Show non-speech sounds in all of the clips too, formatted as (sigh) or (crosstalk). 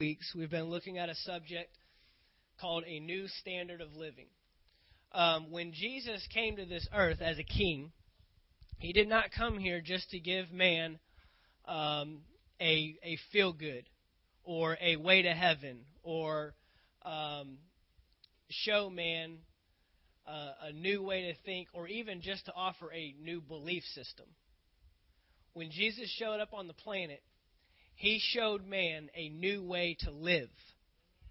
weeks, we've been looking at a subject called a new standard of living. Um, when Jesus came to this earth as a king, he did not come here just to give man um, a, a feel good or a way to heaven or um, show man uh, a new way to think or even just to offer a new belief system. When Jesus showed up on the planet, he showed man a new way to live,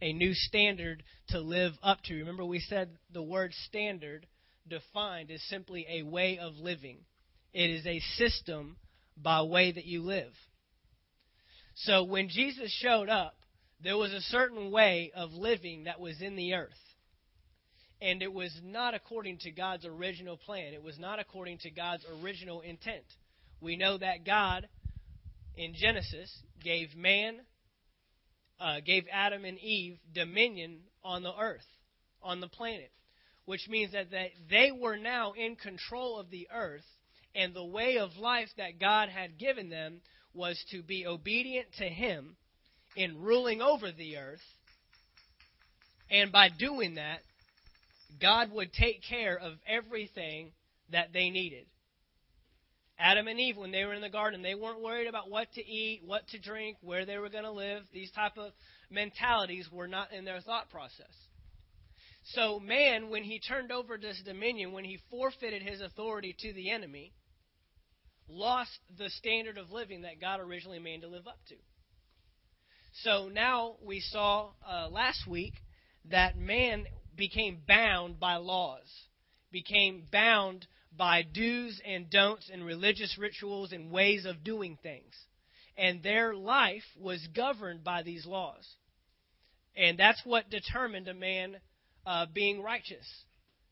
a new standard to live up to. Remember, we said the word standard defined is simply a way of living, it is a system by way that you live. So when Jesus showed up, there was a certain way of living that was in the earth. And it was not according to God's original plan. It was not according to God's original intent. We know that God, in Genesis, gave man, uh, gave Adam and Eve dominion on the earth, on the planet, which means that they were now in control of the earth, and the way of life that God had given them was to be obedient to Him in ruling over the earth. And by doing that, God would take care of everything that they needed. Adam and Eve, when they were in the garden, they weren't worried about what to eat, what to drink, where they were going to live. These type of mentalities were not in their thought process. So man, when he turned over this dominion, when he forfeited his authority to the enemy, lost the standard of living that God originally made to live up to. So now we saw uh, last week that man became bound by laws, became bound by do's and don'ts and religious rituals and ways of doing things. And their life was governed by these laws. And that's what determined a man uh, being righteous.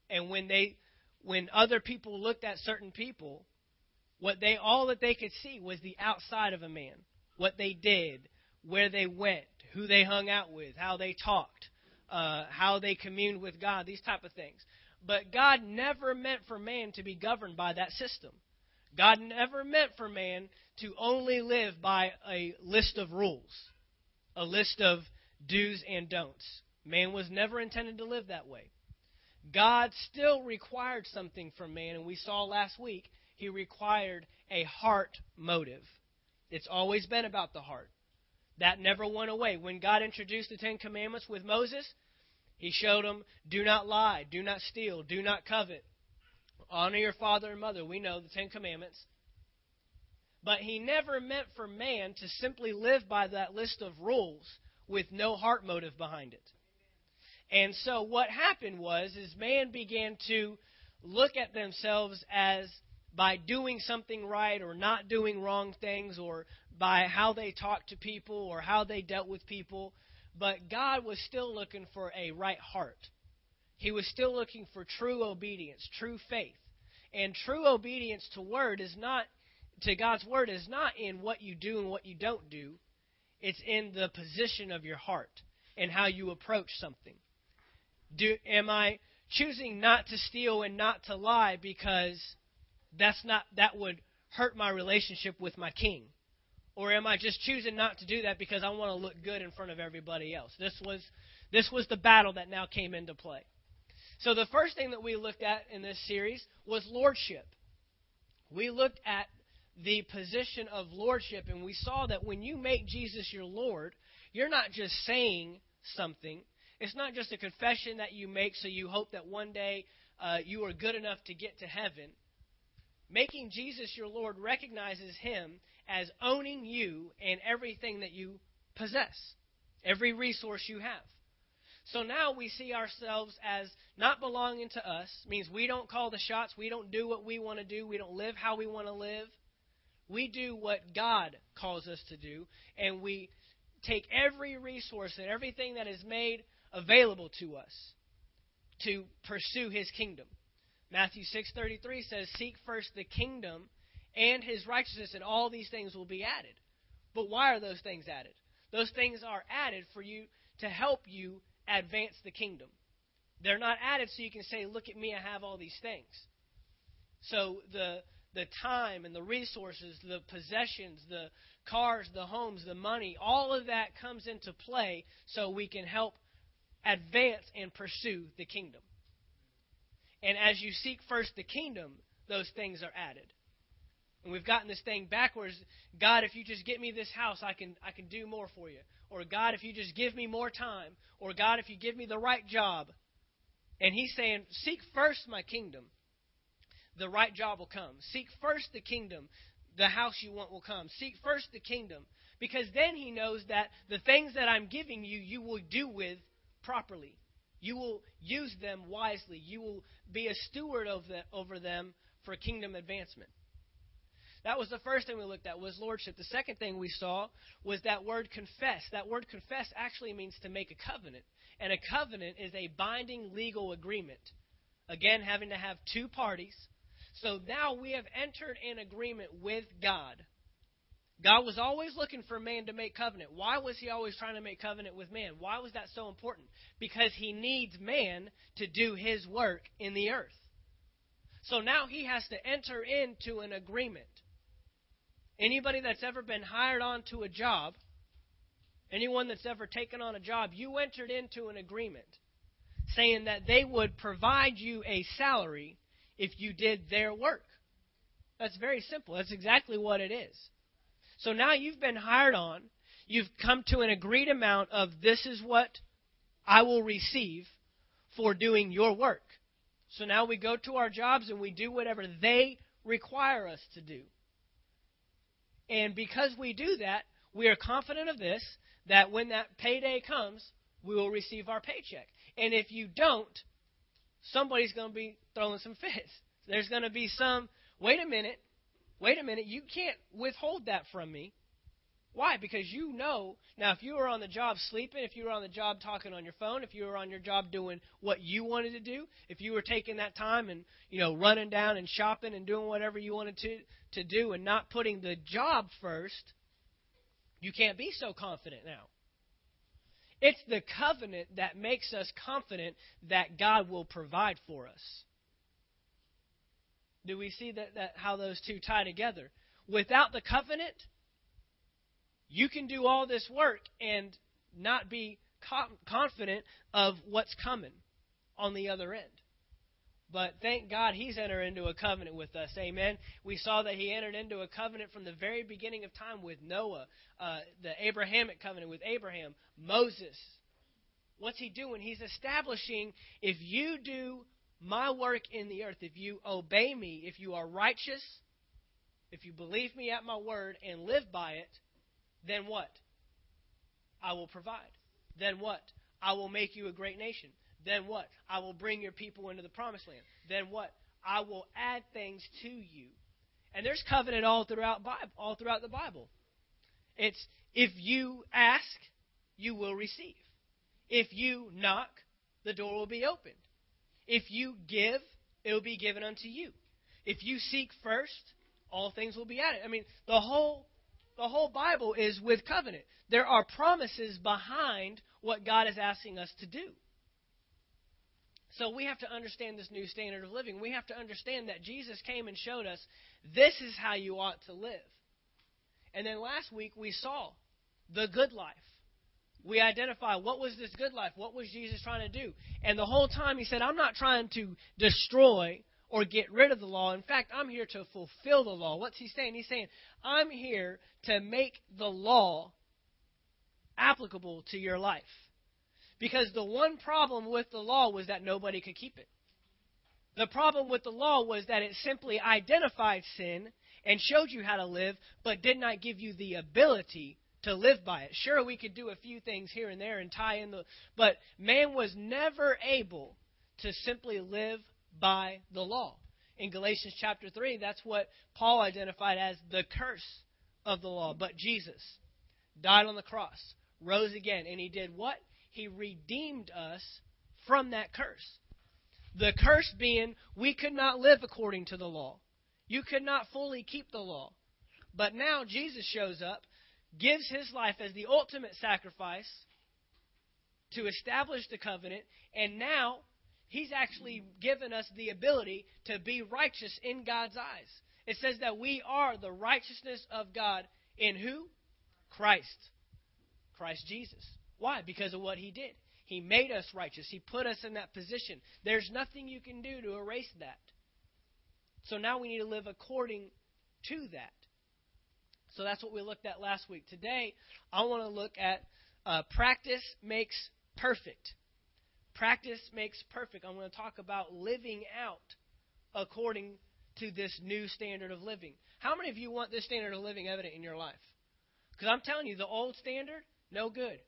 And when they, when other people looked at certain people, what they all that they could see was the outside of a man, what they did, where they went, who they hung out with, how they talked, uh, how they communed with God, these type of things. But God never meant for man to be governed by that system. God never meant for man to only live by a list of rules, a list of do's and don'ts. Man was never intended to live that way. God still required something from man, and we saw last week he required a heart motive. It's always been about the heart. That never went away. When God introduced the Ten Commandments with Moses, he showed them, do not lie, do not steal, do not covet, honor your father and mother. We know the Ten Commandments. But he never meant for man to simply live by that list of rules with no heart motive behind it. And so what happened was is man began to look at themselves as by doing something right or not doing wrong things or by how they talked to people or how they dealt with people, but God was still looking for a right heart. He was still looking for true obedience, true faith. And true obedience to word is not to God's word is not in what you do and what you don't do. It's in the position of your heart and how you approach something. Do am I choosing not to steal and not to lie because that's not that would hurt my relationship with my king? Or am I just choosing not to do that because I want to look good in front of everybody else? This was, this was the battle that now came into play. So the first thing that we looked at in this series was lordship. We looked at the position of lordship, and we saw that when you make Jesus your Lord, you're not just saying something. It's not just a confession that you make so you hope that one day uh, you are good enough to get to heaven. Making Jesus your Lord recognizes Him as owning you and everything that you possess, every resource you have. So now we see ourselves as not belonging to us, means we don't call the shots, we don't do what we want to do, we don't live how we want to live. We do what God calls us to do, and we take every resource and everything that is made available to us to pursue his kingdom. Matthew 6:33 says, "Seek first the kingdom and his righteousness, and all these things will be added. But why are those things added? Those things are added for you to help you advance the kingdom. They're not added so you can say, Look at me, I have all these things. So the the time and the resources, the possessions, the cars, the homes, the money, all of that comes into play so we can help advance and pursue the kingdom. And as you seek first the kingdom, those things are added. And we've gotten this thing backwards. God, if you just get me this house, I can I can do more for you. Or God, if you just give me more time. Or God, if you give me the right job. And he's saying, seek first my kingdom. The right job will come. Seek first the kingdom. The house you want will come. Seek first the kingdom. Because then he knows that the things that I'm giving you, you will do with properly. You will use them wisely. You will be a steward of the, over them for kingdom advancement. That was the first thing we looked at was lordship. The second thing we saw was that word confess. That word confess actually means to make a covenant. And a covenant is a binding legal agreement. Again, having to have two parties. So now we have entered an agreement with God. God was always looking for man to make covenant. Why was he always trying to make covenant with man? Why was that so important? Because he needs man to do his work in the earth. So now he has to enter into an agreement. Anybody that's ever been hired on to a job, anyone that's ever taken on a job, you entered into an agreement saying that they would provide you a salary if you did their work. That's very simple. That's exactly what it is. So now you've been hired on. You've come to an agreed amount of this is what I will receive for doing your work. So now we go to our jobs and we do whatever they require us to do. And because we do that, we are confident of this that when that payday comes, we will receive our paycheck. And if you don't, somebody's going to be throwing some fits. There's going to be some, wait a minute, wait a minute, you can't withhold that from me. Why? Because you know. Now, if you were on the job sleeping, if you were on the job talking on your phone, if you were on your job doing what you wanted to do, if you were taking that time and you know running down and shopping and doing whatever you wanted to to do and not putting the job first, you can't be so confident now. It's the covenant that makes us confident that God will provide for us. Do we see that, that how those two tie together? Without the covenant, you can do all this work and not be confident of what's coming on the other end. But thank God he's entered into a covenant with us. Amen. We saw that he entered into a covenant from the very beginning of time with Noah, uh, the Abrahamic covenant with Abraham, Moses. What's he doing? He's establishing if you do my work in the earth, if you obey me, if you are righteous, if you believe me at my word and live by it, then what? I will provide. Then what? I will make you a great nation. Then what? I will bring your people into the promised land. Then what? I will add things to you. And there's covenant all throughout Bible, all throughout the Bible. It's if you ask, you will receive. If you knock, the door will be opened. If you give, it will be given unto you. If you seek first, all things will be added. I mean, the whole the whole Bible is with covenant. There are promises behind what God is asking us to do. So we have to understand this new standard of living. We have to understand that Jesus came and showed us this is how you ought to live. And then last week we saw the good life. We identify what was this good life? What was Jesus trying to do? And the whole time he said, I'm not trying to destroy or get rid of the law. In fact, I'm here to fulfill the law. What's he saying? He's saying, I'm here to make the law applicable to your life. Because the one problem with the law was that nobody could keep it. The problem with the law was that it simply identified sin and showed you how to live, but did not give you the ability to live by it. Sure, we could do a few things here and there and tie in the, but man was never able to simply live by the law. In Galatians chapter 3, that's what Paul identified as the curse of the law. But Jesus died on the cross, rose again, and he did what? He redeemed us from that curse. The curse being we could not live according to the law. You could not fully keep the law. But now Jesus shows up, gives his life as the ultimate sacrifice to establish the covenant, and now he's actually given us the ability to be righteous in God's eyes. It says that we are the righteousness of God in who? Christ. Christ Jesus. Why? Because of what he did. He made us righteous. He put us in that position. There's nothing you can do to erase that. So now we need to live according to that. So that's what we looked at last week. Today, I want to look at uh, practice makes perfect. Practice makes perfect. I'm going to talk about living out according to this new standard of living. How many of you want this standard of living evident in your life? Because I'm telling you, the old standard, no good.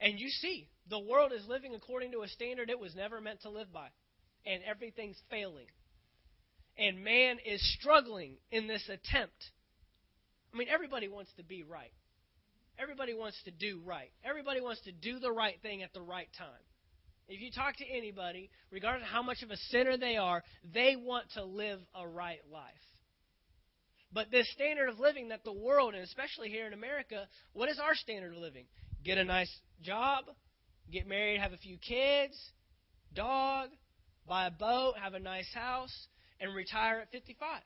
And you see, the world is living according to a standard it was never meant to live by. And everything's failing. And man is struggling in this attempt. I mean, everybody wants to be right. Everybody wants to do right. Everybody wants to do the right thing at the right time. If you talk to anybody, regardless of how much of a sinner they are, they want to live a right life. But this standard of living that the world, and especially here in America, what is our standard of living? Get a nice job, get married, have a few kids, dog, buy a boat, have a nice house, and retire at 55.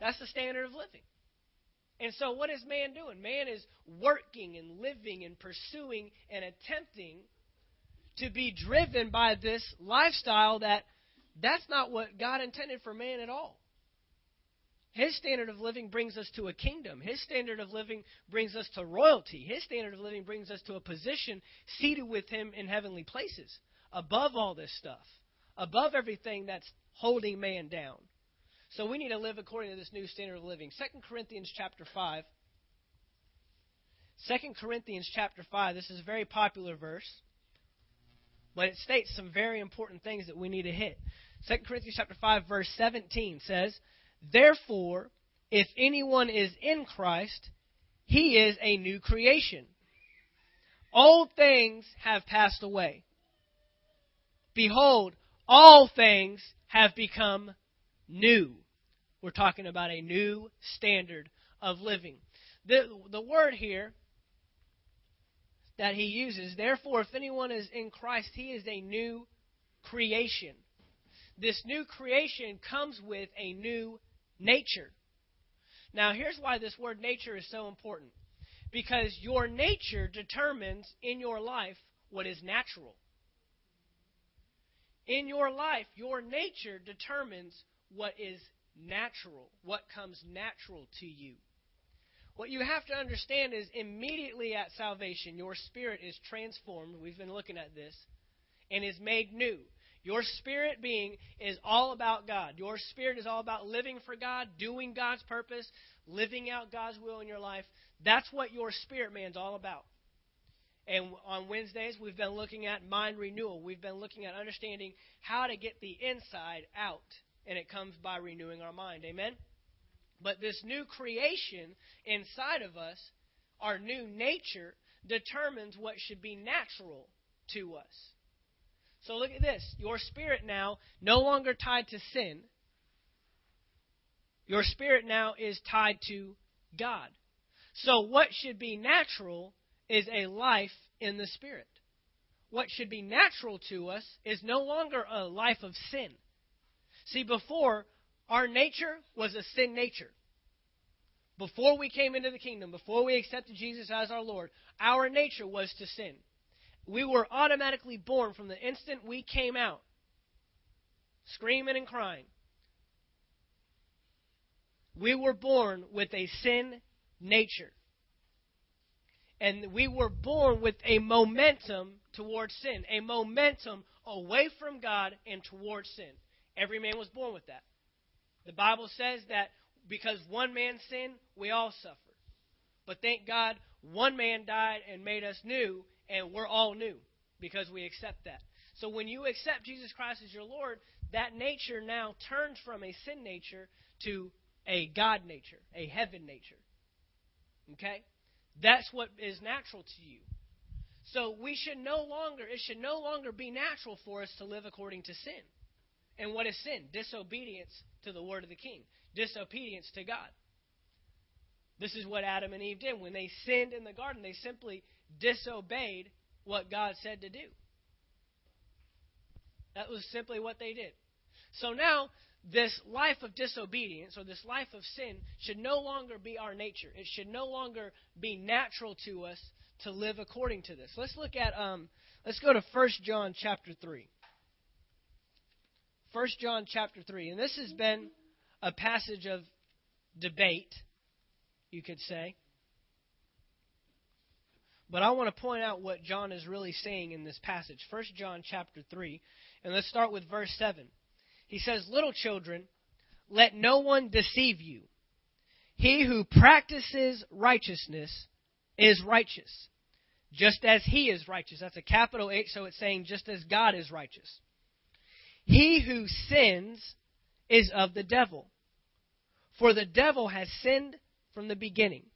That's the standard of living. And so, what is man doing? Man is working and living and pursuing and attempting to be driven by this lifestyle that that's not what God intended for man at all. His standard of living brings us to a kingdom. His standard of living brings us to royalty. His standard of living brings us to a position seated with Him in heavenly places, above all this stuff, above everything that's holding man down. So we need to live according to this new standard of living. 2 Corinthians chapter 5. 2 Corinthians chapter 5, this is a very popular verse, but it states some very important things that we need to hit. 2 Corinthians chapter 5 verse 17 says, "Therefore, if anyone is in Christ, he is a new creation. Old things have passed away. Behold, all things have become new. We're talking about a new standard of living. The, the word here that he uses, therefore, if anyone is in Christ, he is a new creation. This new creation comes with a new nature. Now, here's why this word nature is so important. Because your nature determines in your life what is natural. In your life, your nature determines what is natural, what comes natural to you. What you have to understand is immediately at salvation, your spirit is transformed. We've been looking at this, and is made new. Your spirit being is all about God. Your spirit is all about living for God, doing God's purpose, living out God's will in your life. That's what your spirit man's all about. And on Wednesdays, we've been looking at mind renewal. We've been looking at understanding how to get the inside out and it comes by renewing our mind. Amen? But this new creation inside of us, our new nature, determines what should be natural to us. So look at this. Your spirit now, no longer tied to sin, your spirit now is tied to God. So what should be natural is a life in the spirit. What should be natural to us is no longer a life of sin. See, before, our nature was a sin nature. Before we came into the kingdom, before we accepted Jesus as our Lord, our nature was to sin. We were automatically born from the instant we came out, screaming and crying. We were born with a sin nature. And we were born with a momentum towards sin, a momentum away from God and towards sin. Every man was born with that. The Bible says that because one man sinned, we all suffered. But thank God, one man died and made us new, and we're all new because we accept that. So when you accept Jesus Christ as your Lord, that nature now turns from a sin nature to a God nature, a heaven nature. Okay? That's what is natural to you. So we should no longer, it should no longer be natural for us to live according to sin. And what is sin? Disobedience to the word of the king, disobedience to God. This is what Adam and Eve did. When they sinned in the garden, they simply disobeyed what God said to do. That was simply what they did. So now, this life of disobedience or this life of sin should no longer be our nature. It should no longer be natural to us to live according to this. Let's look at um, let's go to 1 John chapter 3. 1 John chapter 3. And this has been a passage of debate, you could say. But I want to point out what John is really saying in this passage. 1 John chapter 3. And let's start with verse 7. He says, Little children, let no one deceive you. He who practices righteousness is righteous, just as he is righteous. That's a capital H, so it's saying just as God is righteous. He who sins is of the devil, for the devil has sinned from the beginning.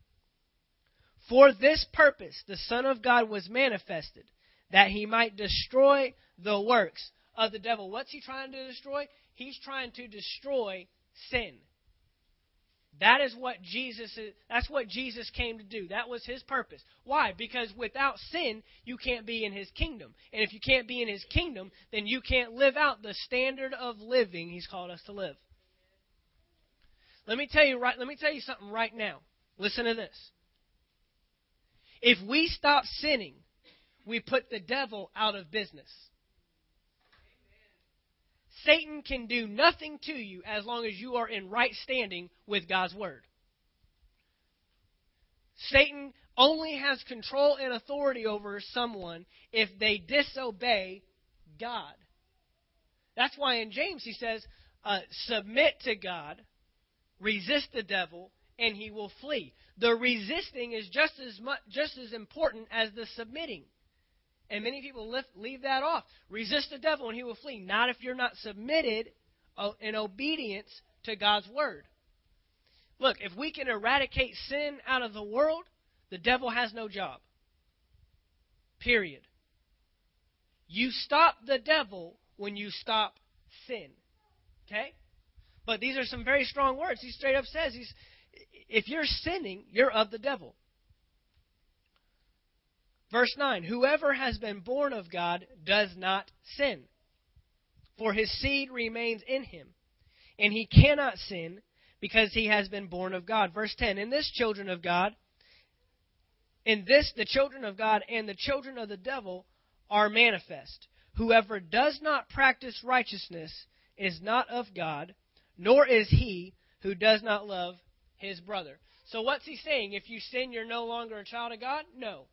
For this purpose the Son of God was manifested, that he might destroy the works of the devil. What's he trying to destroy? He's trying to destroy sin. That is what Jesus is, that's what Jesus came to do. That was his purpose. Why? Because without sin, you can't be in his kingdom. And if you can't be in his kingdom, then you can't live out the standard of living he's called us to live. Let me tell you right let me tell you something right now. Listen to this. If we stop sinning, we put the devil out of business. Satan can do nothing to you as long as you are in right standing with God's Word. Satan only has control and authority over someone if they disobey God. That's why in James he says, uh, submit to God, resist the devil, and he will flee. The resisting is just as much, just as important as the submitting. And many people lift, leave that off. Resist the devil and he will flee. Not if you're not submitted uh, in obedience to God's word. Look, if we can eradicate sin out of the world, the devil has no job. Period. You stop the devil when you stop sin. Okay? But these are some very strong words. He straight up says, he's, if you're sinning, you're of the devil. Verse 9 Whoever has been born of God does not sin, for his seed remains in him, and he cannot sin because he has been born of God. Verse 10 In this, children of God, in this, the children of God and the children of the devil are manifest. Whoever does not practice righteousness is not of God, nor is he who does not love his brother. So, what's he saying? If you sin, you're no longer a child of God? No.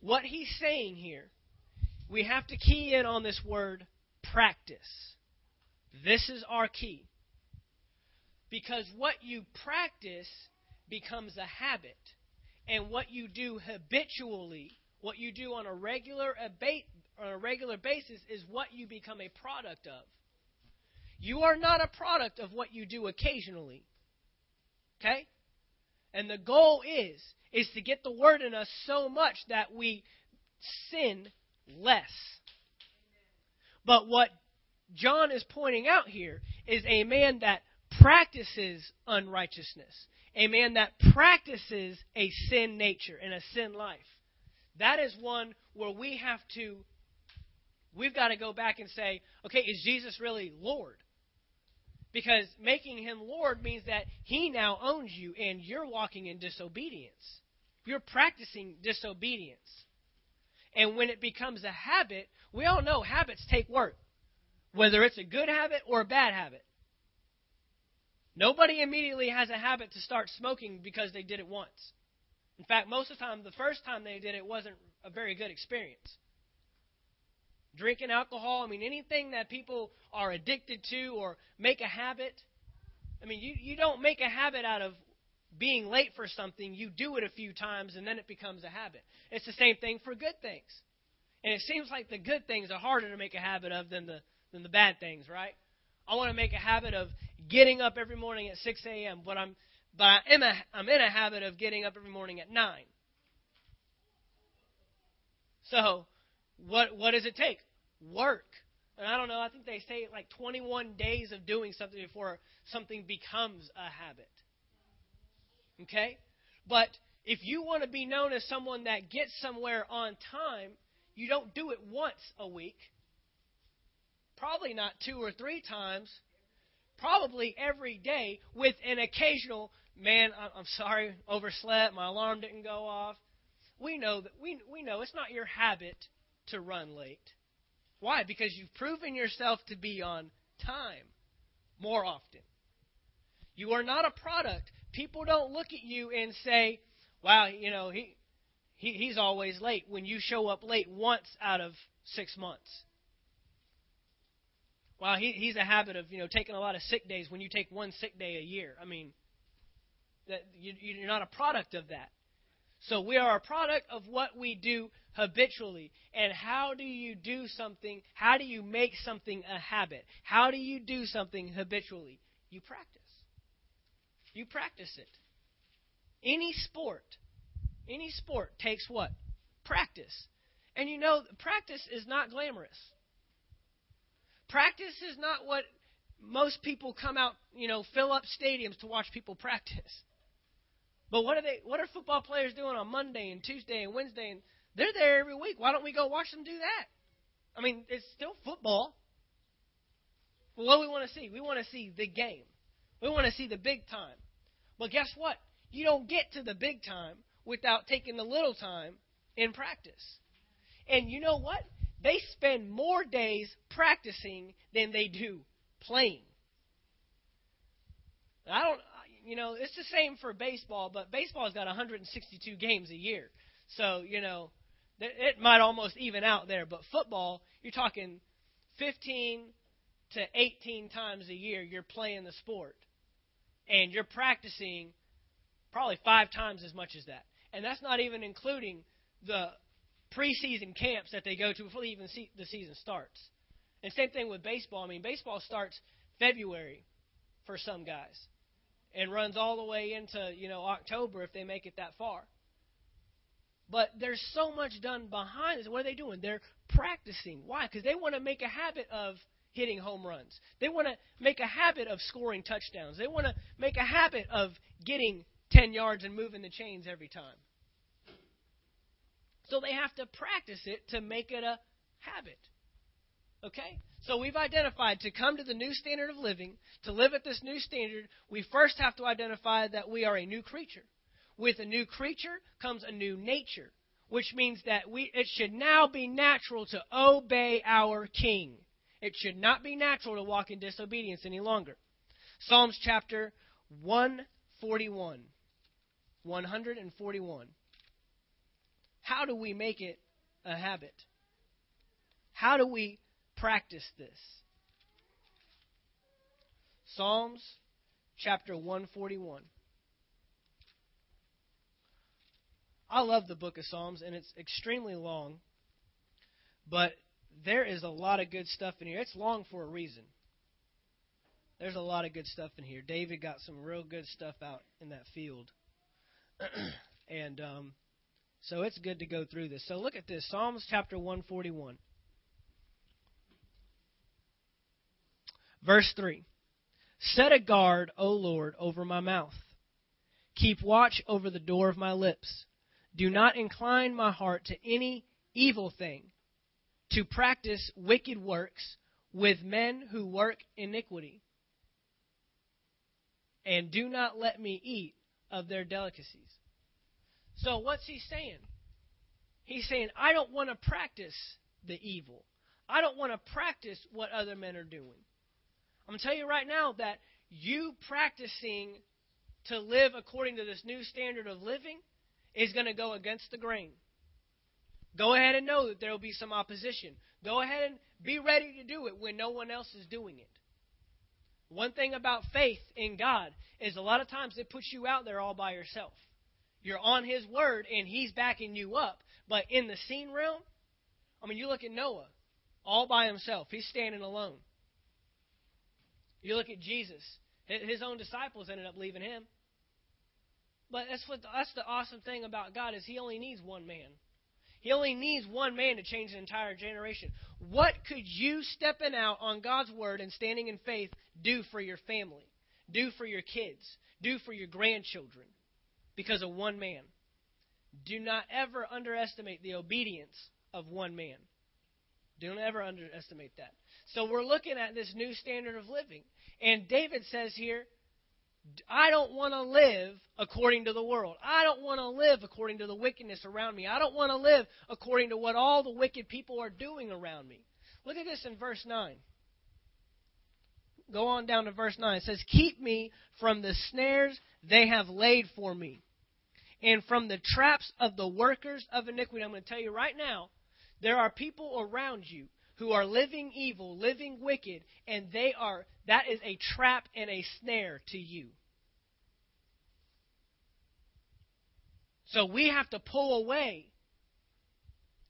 What he's saying here, we have to key in on this word practice. This is our key. Because what you practice becomes a habit. And what you do habitually, what you do on a regular on a regular basis is what you become a product of. You are not a product of what you do occasionally. Okay? And the goal is is to get the word in us so much that we sin less. But what John is pointing out here is a man that practices unrighteousness, a man that practices a sin nature and a sin life. That is one where we have to, we've got to go back and say, okay, is Jesus really Lord? Because making him Lord means that he now owns you and you're walking in disobedience. You're practicing disobedience. And when it becomes a habit, we all know habits take work, whether it's a good habit or a bad habit. Nobody immediately has a habit to start smoking because they did it once. In fact, most of the time, the first time they did it wasn't a very good experience. Drinking alcohol, I mean, anything that people are addicted to or make a habit. I mean, you, you don't make a habit out of being late for something, you do it a few times and then it becomes a habit. It's the same thing for good things. And it seems like the good things are harder to make a habit of than the than the bad things, right? I want to make a habit of getting up every morning at 6 a.m., but I'm but I am a, I'm in a habit of getting up every morning at 9. So, what what does it take? Work. And I don't know, I think they say like 21 days of doing something before something becomes a habit. Okay? But if you want to be known as someone that gets somewhere on time, you don't do it once a week. Probably not two or three times. probably every day with an occasional, man, I'm sorry, overslept, my alarm didn't go off. We know that we we know it's not your habit to run late. Why? Because you've proven yourself to be on time more often. You are not a product. People don't look at you and say, "Wow, you know, he, he he's always late." When you show up late once out of 6 months. Wow, he, he's a habit of, you know, taking a lot of sick days when you take one sick day a year. I mean, that you, you're not a product of that. So we are a product of what we do habitually. And how do you do something? How do you make something a habit? How do you do something habitually? You practice. You practice it. Any sport, any sport takes what? Practice. And you know, practice is not glamorous. Practice is not what most people come out, you know, fill up stadiums to watch people practice. But what are they what are football players doing on Monday and Tuesday and Wednesday and they're there every week. Why don't we go watch them do that? I mean, it's still football. But what do we want to see? We want to see the game. We want to see the big time. But guess what? You don't get to the big time without taking the little time in practice. And you know what? They spend more days practicing than they do playing. I don't, you know, it's the same for baseball, but baseball's got 162 games a year. So, you know, it might almost even out there. But football, you're talking 15 to 18 times a year you're playing the sport. And you're practicing probably five times as much as that. And that's not even including the preseason camps that they go to before even see, the season starts. And same thing with baseball. I mean, baseball starts February for some guys and runs all the way into, you know, October if they make it that far. But there's so much done behind this. What are they doing? They're practicing. Why? Because they want to make a habit of hitting home runs. They want to make a habit of scoring touchdowns. They want to make a habit of getting 10 yards and moving the chains every time. So they have to practice it to make it a habit. Okay? So we've identified to come to the new standard of living, to live at this new standard, we first have to identify that we are a new creature. With a new creature comes a new nature, which means that we, it should now be natural to obey our King. It should not be natural to walk in disobedience any longer. Psalms chapter 141. 141. How do we make it a habit? How do we practice this? Psalms chapter 141. I love the book of Psalms, and it's extremely long, but there is a lot of good stuff in here. It's long for a reason. There's a lot of good stuff in here. David got some real good stuff out in that field. (clears throat) and um, so it's good to go through this. So look at this Psalms chapter 141. Verse 3 Set a guard, O Lord, over my mouth. Keep watch over the door of my lips. Do not incline my heart to any evil thing, to practice wicked works with men who work iniquity. And do not let me eat of their delicacies. So, what's he saying? He's saying, I don't want to practice the evil. I don't want to practice what other men are doing. I'm going to tell you right now that you practicing to live according to this new standard of living is going to go against the grain. Go ahead and know that there will be some opposition. Go ahead and be ready to do it when no one else is doing it. One thing about faith in God is a lot of times it puts you out there all by yourself. You're on His Word and He's backing you up. But in the seen realm, I mean, you look at Noah all by himself, he's standing alone. You look at Jesus, his own disciples ended up leaving him. But that's what that's the awesome thing about God is He only needs one man. He only needs one man to change an entire generation. What could you stepping out on God's word and standing in faith do for your family, do for your kids, do for your grandchildren because of one man? Do not ever underestimate the obedience of one man. Don't ever underestimate that. So we're looking at this new standard of living. And David says here, I don't want to live according to the world. I don't want to live according to the wickedness around me. I don't want to live according to what all the wicked people are doing around me. Look at this in verse 9. Go on down to verse 9. It says, Keep me from the snares they have laid for me, and from the traps of the workers of iniquity. I'm going to tell you right now, there are people around you who are living evil, living wicked, and they are that is a trap and a snare to you. So we have to pull away.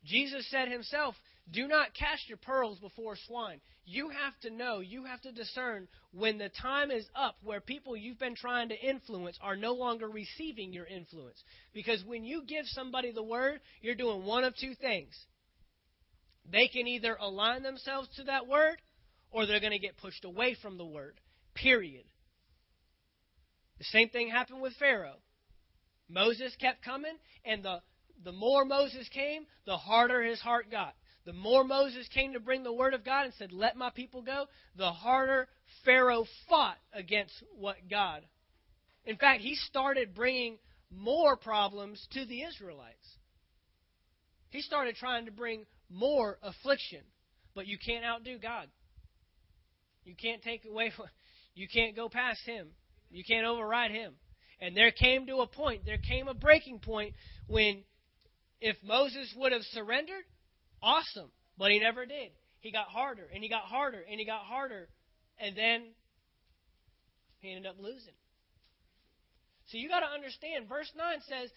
Jesus said himself, do not cast your pearls before swine. You have to know, you have to discern when the time is up where people you've been trying to influence are no longer receiving your influence. Because when you give somebody the word, you're doing one of two things. They can either align themselves to that word or they're going to get pushed away from the word. Period. The same thing happened with Pharaoh. Moses kept coming, and the, the more Moses came, the harder his heart got. The more Moses came to bring the word of God and said, Let my people go, the harder Pharaoh fought against what God. In fact, he started bringing more problems to the Israelites. He started trying to bring more affliction. But you can't outdo God. You can't take away, you can't go past Him. You can't override Him. And there came to a point, there came a breaking point when if Moses would have surrendered, awesome. But he never did. He got harder and he got harder and he got harder. And then he ended up losing. So you got to understand, verse 9 says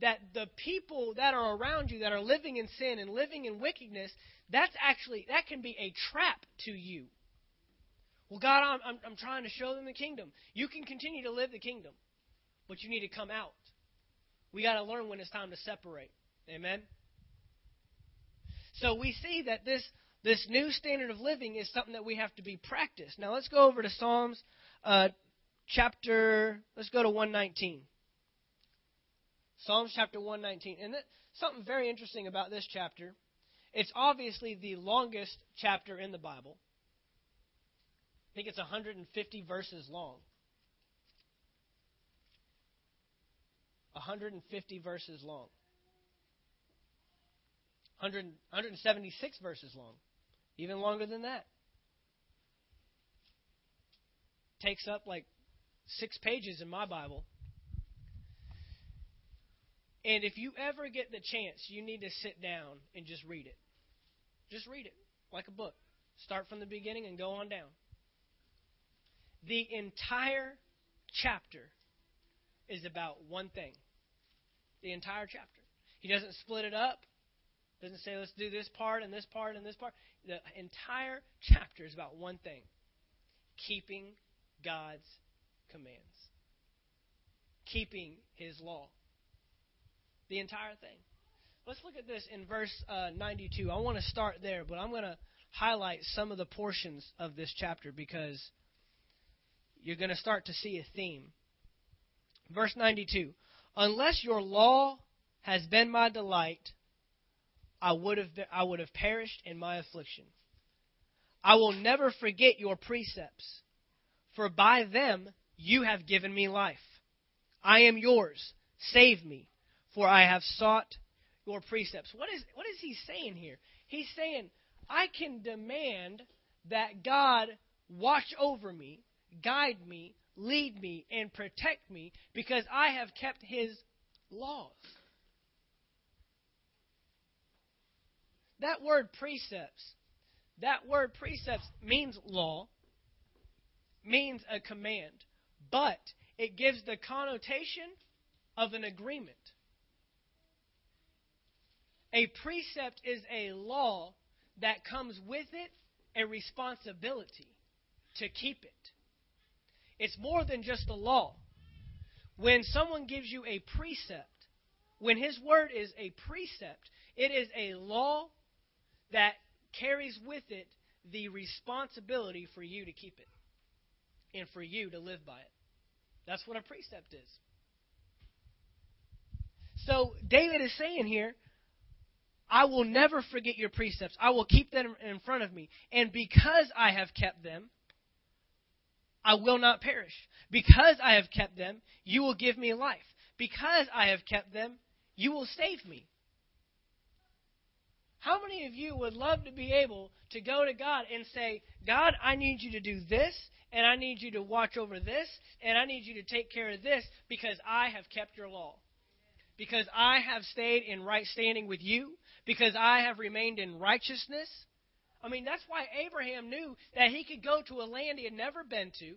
that the people that are around you that are living in sin and living in wickedness, that's actually, that can be a trap to you. Well, God, I'm, I'm, I'm trying to show them the kingdom. You can continue to live the kingdom, but you need to come out. We got to learn when it's time to separate. Amen? So we see that this, this new standard of living is something that we have to be practiced. Now let's go over to Psalms uh, chapter, let's go to 119. Psalms chapter 119. And something very interesting about this chapter, it's obviously the longest chapter in the Bible. I think it's 150 verses long. 150 verses long. 100, 176 verses long. Even longer than that. Takes up like six pages in my Bible. And if you ever get the chance, you need to sit down and just read it. Just read it like a book. Start from the beginning and go on down. The entire chapter is about one thing. The entire chapter. He doesn't split it up. Doesn't say let's do this part and this part and this part. The entire chapter is about one thing keeping God's commands, keeping His law. The entire thing. Let's look at this in verse uh, 92. I want to start there, but I'm going to highlight some of the portions of this chapter because you're going to start to see a theme. Verse 92 Unless your law has been my delight, I would have been, I would have perished in my affliction. I will never forget your precepts, for by them you have given me life. I am yours. Save me, for I have sought your precepts. What is what is he saying here? He's saying, I can demand that God watch over me, guide me, lead me, and protect me because I have kept his laws. That word precepts, that word precepts means law, means a command, but it gives the connotation of an agreement. A precept is a law that comes with it a responsibility to keep it. It's more than just a law. When someone gives you a precept, when his word is a precept, it is a law that carries with it the responsibility for you to keep it and for you to live by it. That's what a precept is. So David is saying here, I will never forget your precepts. I will keep them in front of me. And because I have kept them, I will not perish. Because I have kept them, you will give me life. Because I have kept them, you will save me. How many of you would love to be able to go to God and say, God, I need you to do this, and I need you to watch over this, and I need you to take care of this because I have kept your law? Because I have stayed in right standing with you, because I have remained in righteousness. I mean, that's why Abraham knew that he could go to a land he had never been to,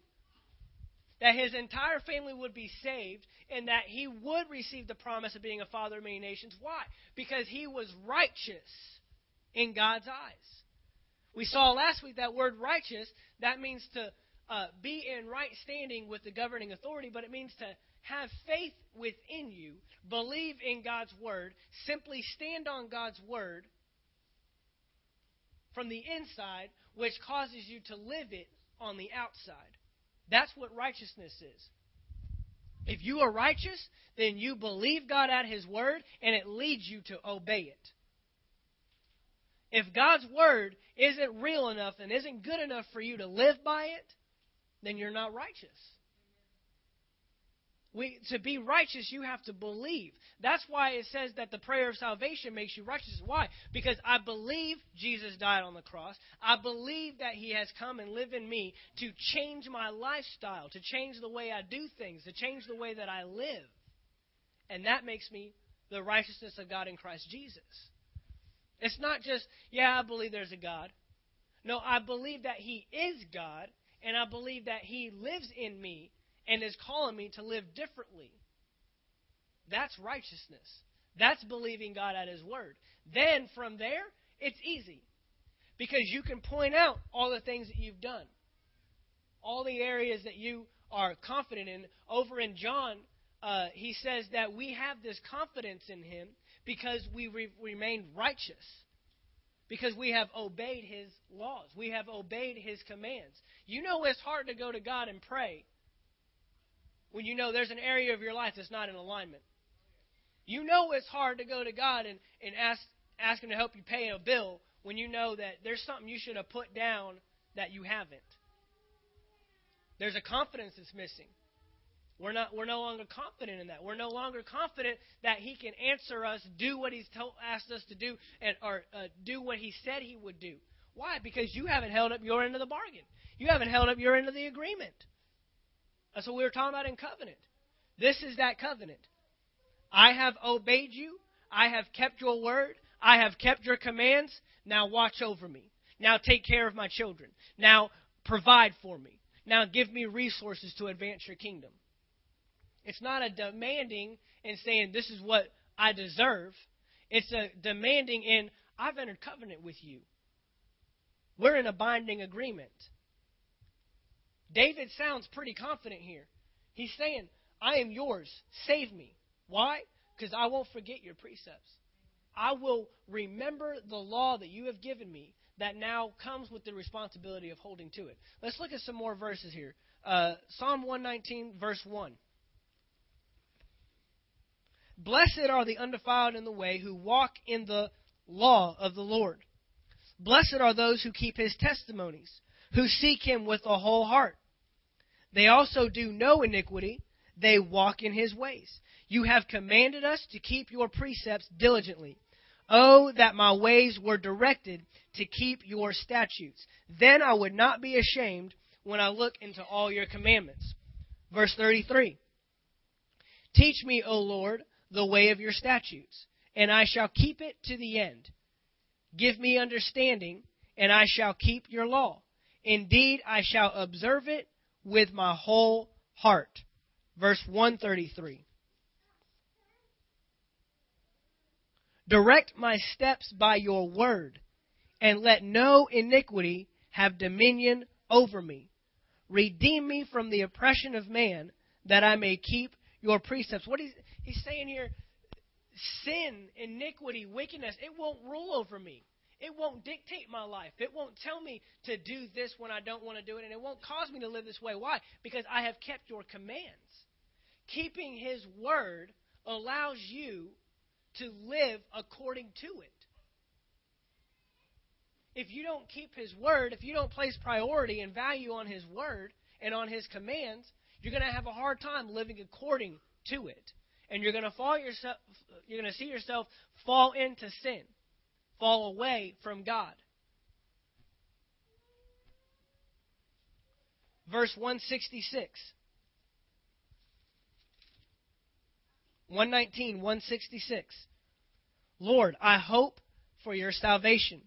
that his entire family would be saved, and that he would receive the promise of being a father of many nations. Why? Because he was righteous in God's eyes. We saw last week that word righteous, that means to uh, be in right standing with the governing authority, but it means to have faith within you, believe in God's word, simply stand on God's word from the inside, which causes you to live it on the outside. That's what righteousness is. If you are righteous, then you believe God at His word, and it leads you to obey it. If God's word isn't real enough and isn't good enough for you to live by it, then you're not righteous. We, to be righteous, you have to believe. That's why it says that the prayer of salvation makes you righteous. Why? Because I believe Jesus died on the cross. I believe that He has come and lived in me to change my lifestyle, to change the way I do things, to change the way that I live. And that makes me the righteousness of God in Christ Jesus. It's not just, yeah, I believe there's a God. No, I believe that He is God, and I believe that He lives in me and is calling me to live differently. That's righteousness. That's believing God at His Word. Then from there, it's easy. Because you can point out all the things that you've done, all the areas that you are confident in. Over in John, uh, he says that we have this confidence in Him because we re- remain righteous. Because we have obeyed His laws. We have obeyed His commands. You know it's hard to go to God and pray when you know there's an area of your life that's not in alignment. You know it's hard to go to God and, and ask, ask Him to help you pay a bill when you know that there's something you should have put down that you haven't. There's a confidence that's missing. We're not. We're no longer confident in that. We're no longer confident that He can answer us, do what He's told, asked us to do, and or uh, do what He said He would do. Why? Because you haven't held up your end of the bargain. You haven't held up your end of the agreement. That's what we were talking about in covenant. This is that covenant. I have obeyed you. I have kept your word. I have kept your commands. Now watch over me. Now take care of my children. Now provide for me. Now give me resources to advance your kingdom. It's not a demanding and saying, this is what I deserve. It's a demanding in, I've entered covenant with you. We're in a binding agreement. David sounds pretty confident here. He's saying, I am yours. Save me. Why? Because I won't forget your precepts. I will remember the law that you have given me that now comes with the responsibility of holding to it. Let's look at some more verses here. Uh, Psalm 119, verse 1. Blessed are the undefiled in the way who walk in the law of the Lord. Blessed are those who keep his testimonies, who seek him with a whole heart. They also do no iniquity, they walk in his ways. You have commanded us to keep your precepts diligently. Oh, that my ways were directed to keep your statutes. Then I would not be ashamed when I look into all your commandments. Verse 33 Teach me, O Lord, the way of your statutes, and I shall keep it to the end. Give me understanding, and I shall keep your law. Indeed, I shall observe it with my whole heart. Verse 133. Direct my steps by your word, and let no iniquity have dominion over me. Redeem me from the oppression of man, that I may keep your precepts. What he's, saying here, sin, iniquity, wickedness, it won't rule over me. It won't dictate my life. It won't tell me to do this when I don't want to do it, and it won't cause me to live this way. Why? Because I have kept your commands. Keeping His word allows you to live according to it. if you don't keep His word, if you don't place priority and value on His word and on His commands, you're going to have a hard time living according to it. And you're going to fall yourself you're going to see yourself fall into sin, fall away from God. Verse 166. 119, 166. Lord, I hope for your salvation,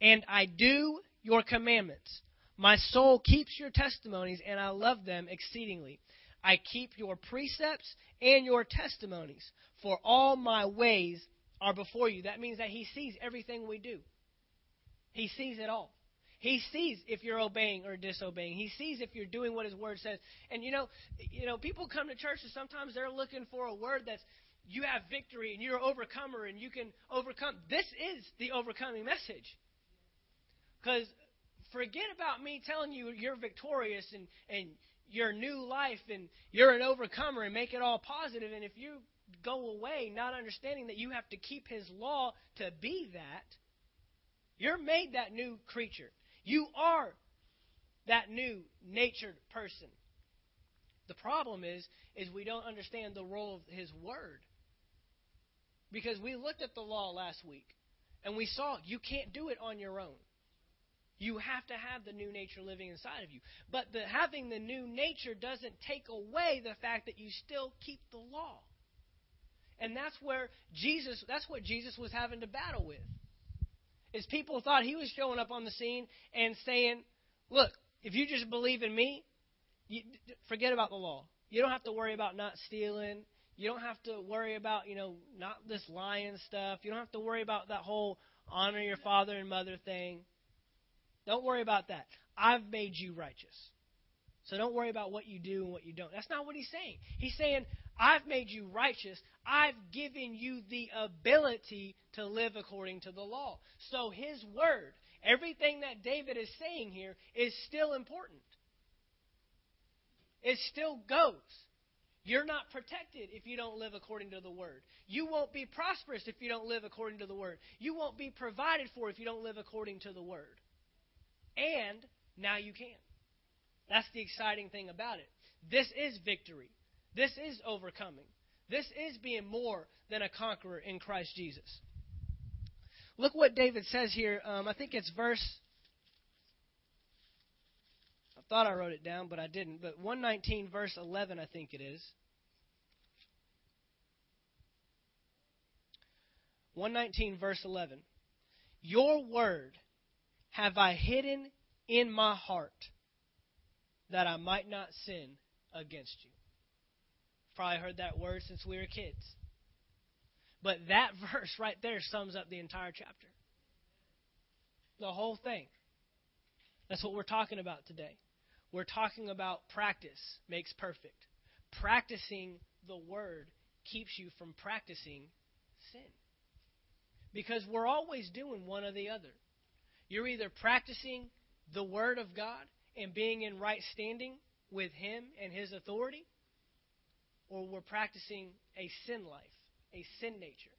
and I do your commandments. My soul keeps your testimonies, and I love them exceedingly. I keep your precepts and your testimonies, for all my ways are before you. That means that He sees everything we do. He sees it all. He sees if you're obeying or disobeying. He sees if you're doing what His Word says. And you know, you know, people come to church and sometimes they're looking for a word that's you have victory and you're an overcomer and you can overcome. This is the overcoming message. Because forget about me telling you you're victorious and, and your new life and you're an overcomer and make it all positive. And if you go away not understanding that you have to keep His law to be that, you're made that new creature. You are that new natured person. The problem is, is we don't understand the role of His Word. Because we looked at the law last week and we saw you can't do it on your own. You have to have the new nature living inside of you. But the, having the new nature doesn't take away the fact that you still keep the law. And that's where Jesus, that's what Jesus was having to battle with. Is people thought he was showing up on the scene and saying, look, if you just believe in me, you, forget about the law. You don't have to worry about not stealing. You don't have to worry about, you know, not this lying stuff. You don't have to worry about that whole honor your father and mother thing. Don't worry about that. I've made you righteous. So don't worry about what you do and what you don't. That's not what he's saying. He's saying, I've made you righteous. I've given you the ability to live according to the law. So his word, everything that David is saying here, is still important. It still goes. You're not protected if you don't live according to the word. You won't be prosperous if you don't live according to the word. You won't be provided for if you don't live according to the word. And now you can. That's the exciting thing about it. This is victory. This is overcoming. This is being more than a conqueror in Christ Jesus. Look what David says here. Um, I think it's verse. I thought I wrote it down, but I didn't. But 119, verse 11, I think it is. 119, verse 11. Your word have I hidden in my heart that I might not sin against you. Probably heard that word since we were kids. But that (laughs) verse right there sums up the entire chapter. The whole thing. That's what we're talking about today. We're talking about practice makes perfect. Practicing the word keeps you from practicing sin. Because we're always doing one or the other. You're either practicing the Word of God and being in right standing with Him and His authority, or we're practicing a sin life, a sin nature.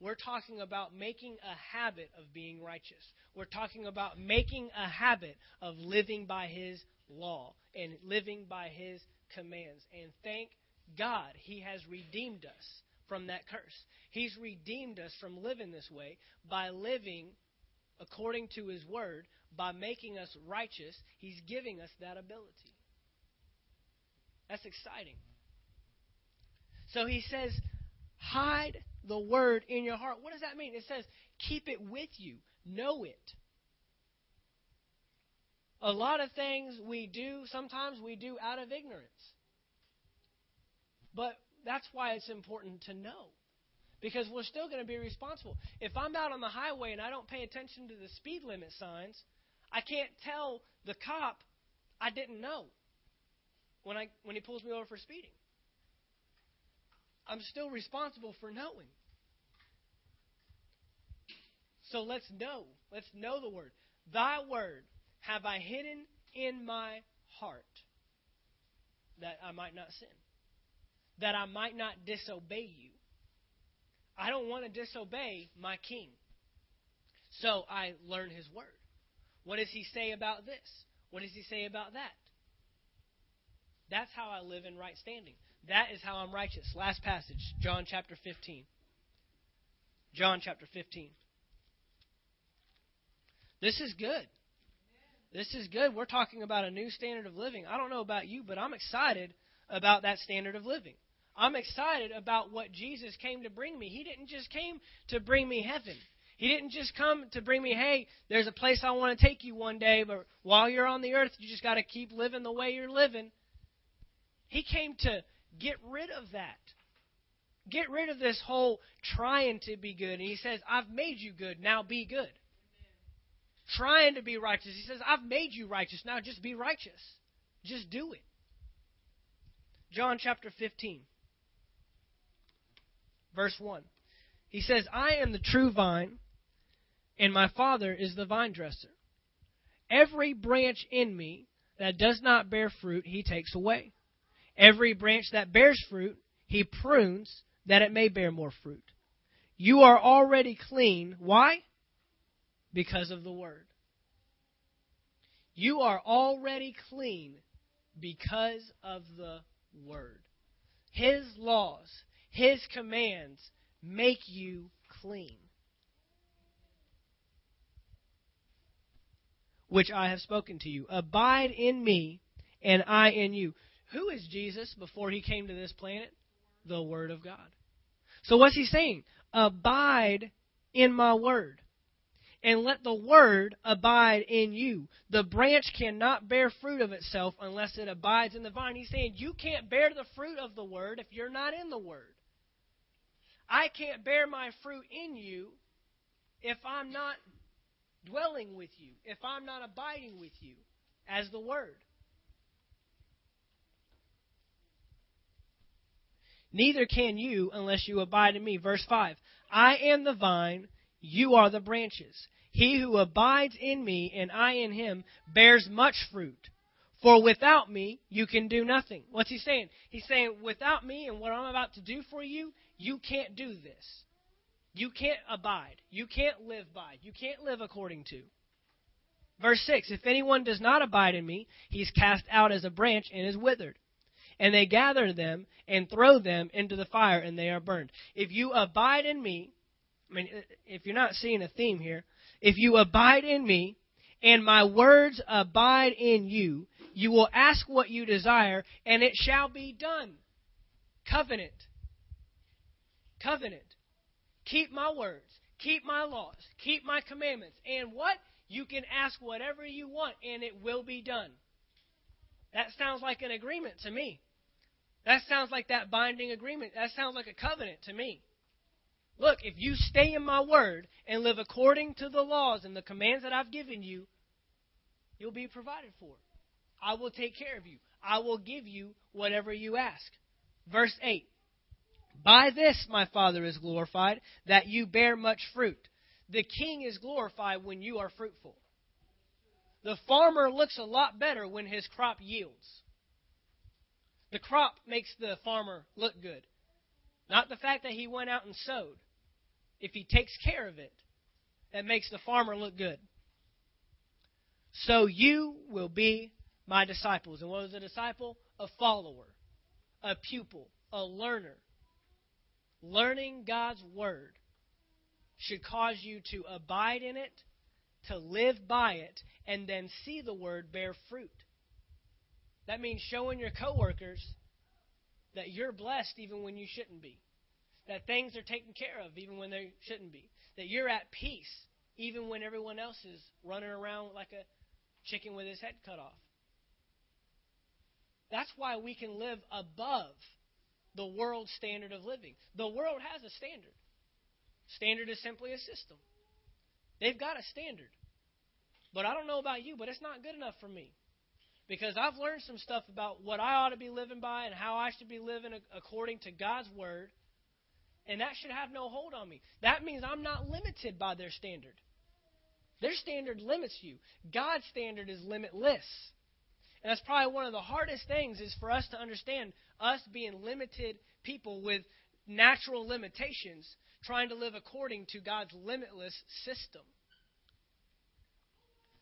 We're talking about making a habit of being righteous. We're talking about making a habit of living by His law and living by His commands. And thank God He has redeemed us from that curse. He's redeemed us from living this way by living according to His Word, by making us righteous, He's giving us that ability. That's exciting. So He says, hide the Word in your heart. What does that mean? It says, keep it with you, know it. A lot of things we do, sometimes we do out of ignorance. But that's why it's important to know because we're still going to be responsible. If I'm out on the highway and I don't pay attention to the speed limit signs, I can't tell the cop I didn't know when I when he pulls me over for speeding. I'm still responsible for knowing. So let's know. Let's know the word. Thy word have I hidden in my heart that I might not sin, that I might not disobey you. I don't want to disobey my king. So I learn His Word. What does He say about this? What does He say about that? That's how I live in right standing. That is how I'm righteous. Last passage, John chapter 15. John chapter 15. This is good. This is good. We're talking about a new standard of living. I don't know about you, but I'm excited about that standard of living. I'm excited about what Jesus came to bring me. He didn't just came to bring me heaven. He didn't just come to bring me, hey, there's a place I want to take you one day, but while you're on the earth, you just got to keep living the way you're living. He came to get rid of that. Get rid of this whole trying to be good. And he says, I've made you good, now be good. Trying to be righteous. He says, I've made you righteous, now just be righteous. Just do it. John chapter 15, verse 1. He says, I am the true vine, and my Father is the vine dresser. Every branch in me that does not bear fruit, he takes away. Every branch that bears fruit, he prunes that it may bear more fruit. You are already clean. Why? Because of the Word. You are already clean because of the Word. His laws, His commands make you clean. Which I have spoken to you. Abide in me, and I in you. Who is Jesus before he came to this planet? The Word of God. So what's he saying? Abide in my Word. And let the Word abide in you. The branch cannot bear fruit of itself unless it abides in the vine. He's saying you can't bear the fruit of the Word if you're not in the Word. I can't bear my fruit in you if I'm not dwelling with you, if I'm not abiding with you as the Word. Neither can you unless you abide in me. Verse 5 I am the vine, you are the branches. He who abides in me and I in him bears much fruit. For without me, you can do nothing. What's he saying? He's saying, without me and what I'm about to do for you, you can't do this. You can't abide. You can't live by. You can't live according to. Verse 6 If anyone does not abide in me, he's cast out as a branch and is withered and they gather them and throw them into the fire, and they are burned. If you abide in me, I mean, if you're not seeing a theme here, if you abide in me, and my words abide in you, you will ask what you desire, and it shall be done. Covenant. Covenant. Keep my words. Keep my laws. Keep my commandments. And what? You can ask whatever you want, and it will be done. That sounds like an agreement to me. That sounds like that binding agreement. That sounds like a covenant to me. Look, if you stay in my word and live according to the laws and the commands that I've given you, you'll be provided for. I will take care of you. I will give you whatever you ask. Verse 8 By this my Father is glorified, that you bear much fruit. The king is glorified when you are fruitful. The farmer looks a lot better when his crop yields. The crop makes the farmer look good. Not the fact that he went out and sowed. If he takes care of it, that makes the farmer look good. So you will be my disciples. And what is a disciple? A follower, a pupil, a learner. Learning God's word should cause you to abide in it, to live by it, and then see the word bear fruit. That means showing your coworkers that you're blessed even when you shouldn't be. That things are taken care of even when they shouldn't be. That you're at peace even when everyone else is running around like a chicken with his head cut off. That's why we can live above the world standard of living. The world has a standard. Standard is simply a system. They've got a standard. But I don't know about you, but it's not good enough for me because I've learned some stuff about what I ought to be living by and how I should be living according to God's word, and that should have no hold on me. That means I'm not limited by their standard. Their standard limits you. God's standard is limitless. And that's probably one of the hardest things is for us to understand us being limited people with natural limitations trying to live according to God's limitless system.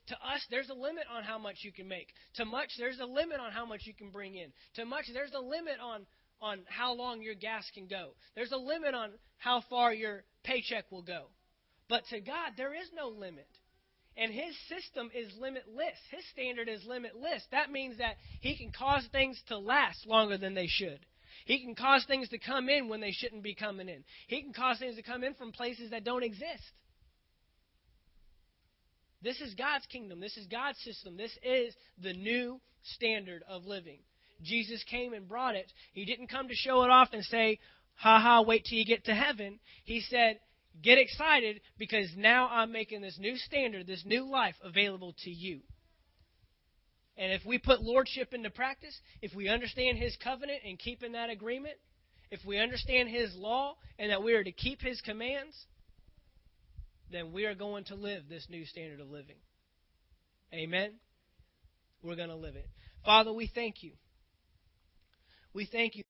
To us, there's a limit on how much you can make. To much, there's a limit on how much you can bring in. To much, there's a limit on, on how long your gas can go. There's a limit on how far your paycheck will go. But to God, there is no limit. And His system is limitless. His standard is limitless. That means that He can cause things to last longer than they should. He can cause things to come in when they shouldn't be coming in. He can cause things to come in from places that don't exist. This is God's kingdom. This is God's system. This is the new standard of living. Jesus came and brought it. He didn't come to show it off and say, ha ha, wait till you get to heaven. He said, get excited because now I'm making this new standard, this new life available to you. And if we put lordship into practice, if we understand his covenant and keep in that agreement, if we understand his law and that we are to keep his commands, then we are going to live this new standard of living. Amen? We're going to live it. Father, we thank you. We thank you.